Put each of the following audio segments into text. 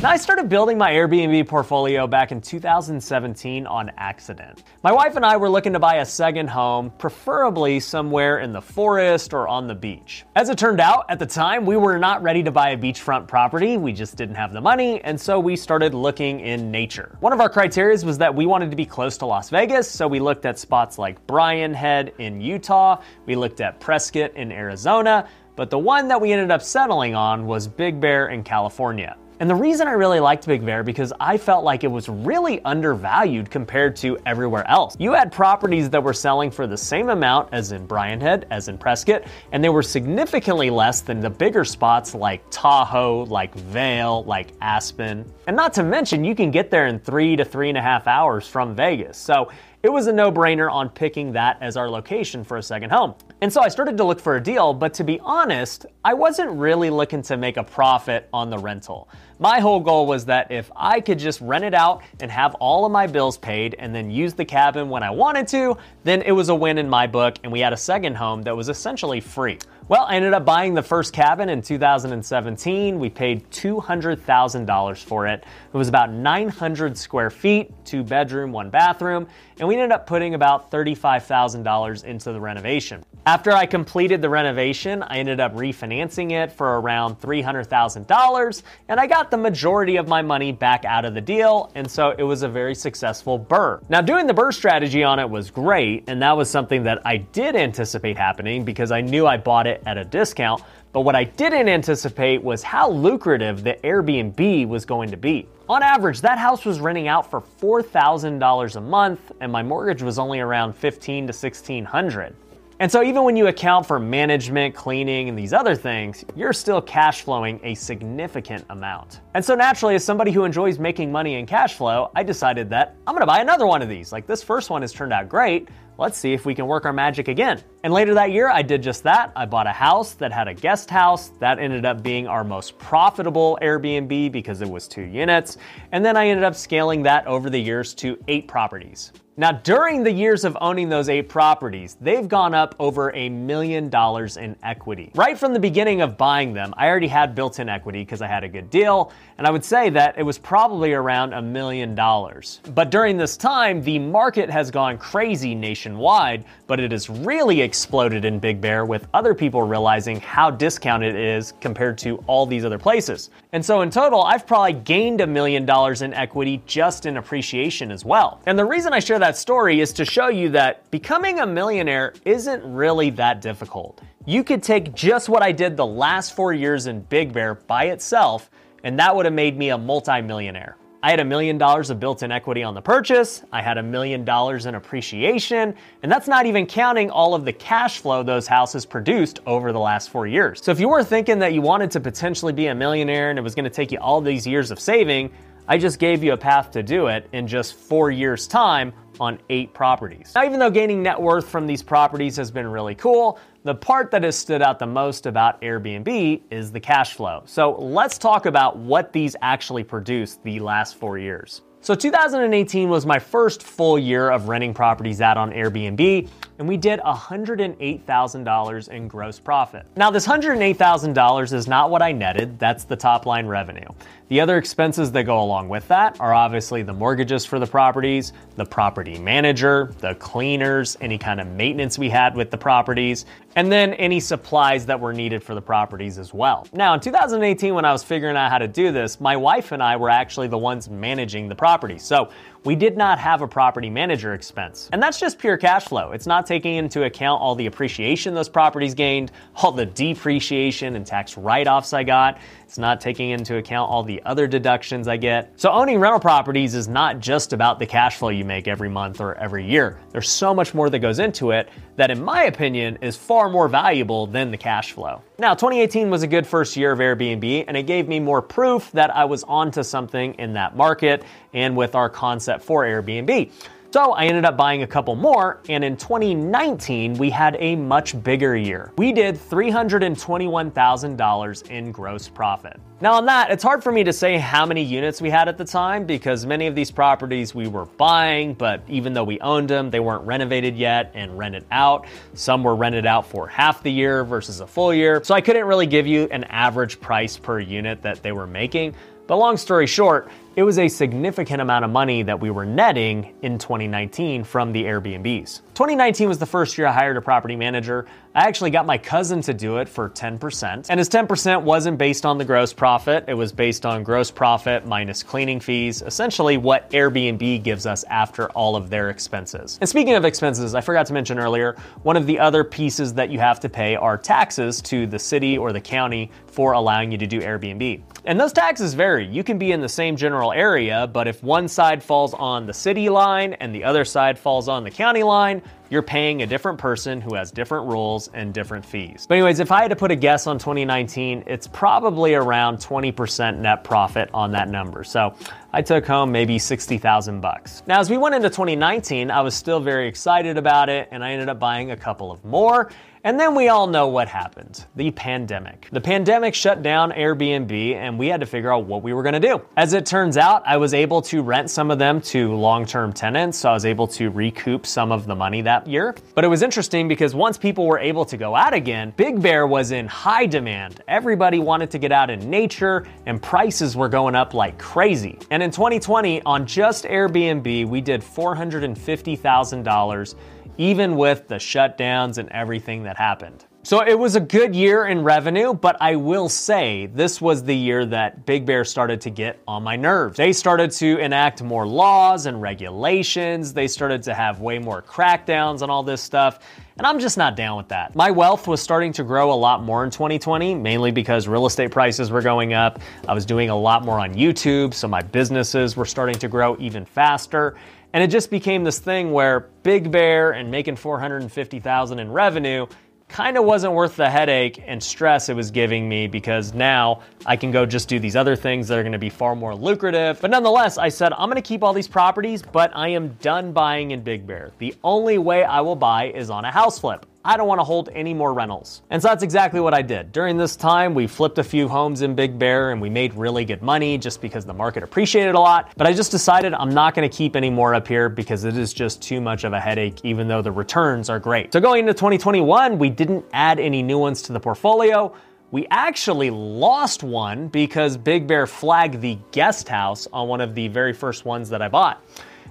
Now, I started building my Airbnb portfolio back in 2017 on accident. My wife and I were looking to buy a second home, preferably somewhere in the forest or on the beach. As it turned out, at the time, we were not ready to buy a beachfront property. We just didn't have the money, and so we started looking in nature. One of our criteria was that we wanted to be close to Las Vegas, so we looked at spots like Brian Head in Utah, we looked at Prescott in Arizona, but the one that we ended up settling on was Big Bear in California. And the reason I really liked Big Bear because I felt like it was really undervalued compared to everywhere else. You had properties that were selling for the same amount as in Brian Head, as in Prescott, and they were significantly less than the bigger spots like Tahoe, like Vail, like Aspen. And not to mention, you can get there in three to three and a half hours from Vegas. So it was a no brainer on picking that as our location for a second home. And so I started to look for a deal, but to be honest, I wasn't really looking to make a profit on the rental. My whole goal was that if I could just rent it out and have all of my bills paid and then use the cabin when I wanted to, then it was a win in my book and we had a second home that was essentially free. Well, I ended up buying the first cabin in 2017. We paid $200,000 for it. It was about 900 square feet, two bedroom, one bathroom, and we ended up putting about $35,000 into the renovation. After I completed the renovation, I ended up refinancing it for around $300,000, and I got the majority of my money back out of the deal, and so it was a very successful BRRRR. Now, doing the BRRRR strategy on it was great, and that was something that I did anticipate happening because I knew I bought it at a discount. But what I didn't anticipate was how lucrative the Airbnb was going to be. On average, that house was renting out for $4,000 a month, and my mortgage was only around $1,500 to 1,600. And so, even when you account for management, cleaning, and these other things, you're still cash flowing a significant amount. And so, naturally, as somebody who enjoys making money in cash flow, I decided that I'm gonna buy another one of these. Like, this first one has turned out great. Let's see if we can work our magic again. And later that year, I did just that. I bought a house that had a guest house. That ended up being our most profitable Airbnb because it was two units. And then I ended up scaling that over the years to eight properties. Now, during the years of owning those eight properties, they've gone up over a million dollars in equity. Right from the beginning of buying them, I already had built in equity because I had a good deal, and I would say that it was probably around a million dollars. But during this time, the market has gone crazy nationwide, but it has really exploded in Big Bear with other people realizing how discounted it is compared to all these other places. And so in total, I've probably gained a million dollars in equity just in appreciation as well. And the reason I share that that story is to show you that becoming a millionaire isn't really that difficult. You could take just what I did the last four years in Big Bear by itself, and that would have made me a multimillionaire. I had a million dollars of built in equity on the purchase. I had a million dollars in appreciation. And that's not even counting all of the cash flow those houses produced over the last four years. So if you were thinking that you wanted to potentially be a millionaire and it was going to take you all these years of saving, I just gave you a path to do it in just four years' time on eight properties. Now, even though gaining net worth from these properties has been really cool, the part that has stood out the most about Airbnb is the cash flow. So let's talk about what these actually produced the last four years. So 2018 was my first full year of renting properties out on Airbnb, and we did $108,000 in gross profit. Now, this $108,000 is not what I netted, that's the top line revenue. The other expenses that go along with that are obviously the mortgages for the properties, the property manager, the cleaners, any kind of maintenance we had with the properties, and then any supplies that were needed for the properties as well. Now, in 2018, when I was figuring out how to do this, my wife and I were actually the ones managing the property. So we did not have a property manager expense. And that's just pure cash flow. It's not taking into account all the appreciation those properties gained, all the depreciation and tax write offs I got. It's not taking into account all the other deductions I get. So owning rental properties is not just about the cash flow you make every month or every year. There's so much more that goes into it that, in my opinion, is far more valuable than the cash flow. Now, 2018 was a good first year of Airbnb, and it gave me more proof that I was onto something in that market and with our concept for Airbnb. So I ended up buying a couple more, and in 2019, we had a much bigger year. We did $321,000 in gross profit. Now, on that, it's hard for me to say how many units we had at the time because many of these properties we were buying, but even though we owned them, they weren't renovated yet and rented out. Some were rented out for half the year versus a full year. So I couldn't really give you an average price per unit that they were making. But long story short, it was a significant amount of money that we were netting in 2019 from the Airbnbs. 2019 was the first year I hired a property manager. I actually got my cousin to do it for 10%. And his 10% wasn't based on the gross profit, it was based on gross profit minus cleaning fees, essentially what Airbnb gives us after all of their expenses. And speaking of expenses, I forgot to mention earlier, one of the other pieces that you have to pay are taxes to the city or the county for allowing you to do Airbnb. And those taxes vary. You can be in the same general area, but if one side falls on the city line and the other side falls on the county line, you're paying a different person who has different rules and different fees. But, anyways, if I had to put a guess on 2019, it's probably around 20% net profit on that number. So I took home maybe 60,000 bucks. Now, as we went into 2019, I was still very excited about it, and I ended up buying a couple of more. And then we all know what happened the pandemic. The pandemic shut down Airbnb, and we had to figure out what we were gonna do. As it turns out, I was able to rent some of them to long term tenants, so I was able to recoup some of the money that year. But it was interesting because once people were able to go out again, Big Bear was in high demand. Everybody wanted to get out in nature, and prices were going up like crazy. And in 2020, on just Airbnb, we did $450,000 even with the shutdowns and everything that happened. So it was a good year in revenue, but I will say this was the year that Big Bear started to get on my nerves. They started to enact more laws and regulations. They started to have way more crackdowns on all this stuff. And I'm just not down with that. My wealth was starting to grow a lot more in 2020, mainly because real estate prices were going up. I was doing a lot more on YouTube, so my businesses were starting to grow even faster. And it just became this thing where Big Bear and making 450,000 in revenue kind of wasn't worth the headache and stress it was giving me because now I can go just do these other things that are going to be far more lucrative. But nonetheless, I said I'm going to keep all these properties, but I am done buying in Big Bear. The only way I will buy is on a house flip. I don't want to hold any more rentals. And so that's exactly what I did. During this time, we flipped a few homes in Big Bear and we made really good money just because the market appreciated a lot. But I just decided I'm not going to keep any more up here because it is just too much of a headache, even though the returns are great. So going into 2021, we didn't add any new ones to the portfolio. We actually lost one because Big Bear flagged the guest house on one of the very first ones that I bought.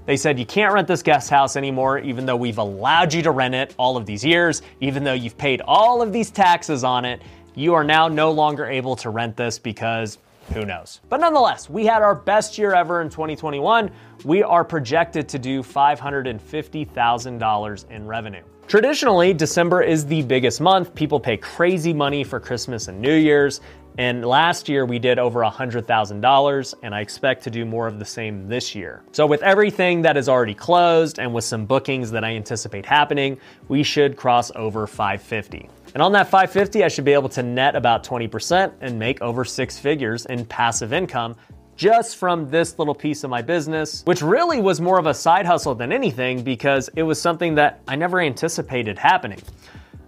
They said you can't rent this guest house anymore, even though we've allowed you to rent it all of these years, even though you've paid all of these taxes on it. You are now no longer able to rent this because who knows? But nonetheless, we had our best year ever in 2021. We are projected to do $550,000 in revenue. Traditionally, December is the biggest month. People pay crazy money for Christmas and New Year's. And last year we did over $100,000, and I expect to do more of the same this year. So, with everything that is already closed and with some bookings that I anticipate happening, we should cross over 550. And on that 550, I should be able to net about 20% and make over six figures in passive income just from this little piece of my business, which really was more of a side hustle than anything because it was something that I never anticipated happening.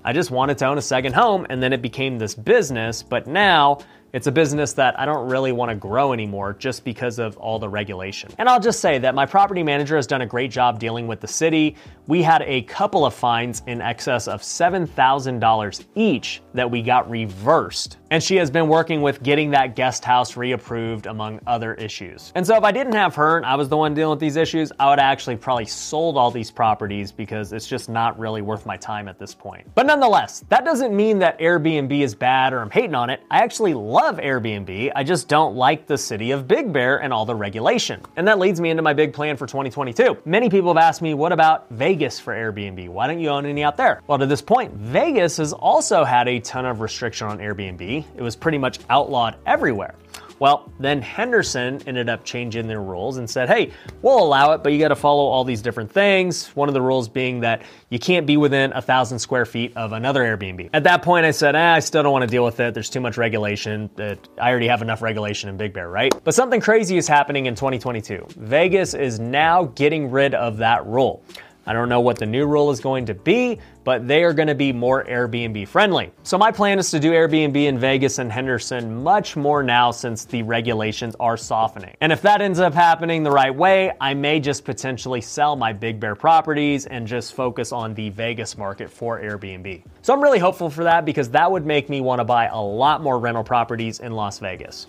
I just wanted to own a second home, and then it became this business. But now it's a business that I don't really want to grow anymore just because of all the regulation. And I'll just say that my property manager has done a great job dealing with the city. We had a couple of fines in excess of $7,000 each that we got reversed. And she has been working with getting that guest house reapproved among other issues. And so if I didn't have her and I was the one dealing with these issues, I would actually probably sold all these properties because it's just not really worth my time at this point. But nonetheless, that doesn't mean that Airbnb is bad or I'm hating on it. I actually love love Airbnb, I just don't like the city of Big Bear and all the regulation. And that leads me into my big plan for 2022. Many people have asked me, what about Vegas for Airbnb? Why don't you own any out there? Well, to this point, Vegas has also had a ton of restriction on Airbnb. It was pretty much outlawed everywhere. Well, then Henderson ended up changing their rules and said, hey, we'll allow it, but you got to follow all these different things. One of the rules being that you can't be within a thousand square feet of another Airbnb. At that point, I said, eh, I still don't want to deal with it. There's too much regulation. I already have enough regulation in Big Bear, right? But something crazy is happening in 2022. Vegas is now getting rid of that rule. I don't know what the new rule is going to be, but they are going to be more Airbnb friendly. So my plan is to do Airbnb in Vegas and Henderson much more now since the regulations are softening. And if that ends up happening the right way, I may just potentially sell my Big Bear properties and just focus on the Vegas market for Airbnb. So I'm really hopeful for that because that would make me want to buy a lot more rental properties in Las Vegas.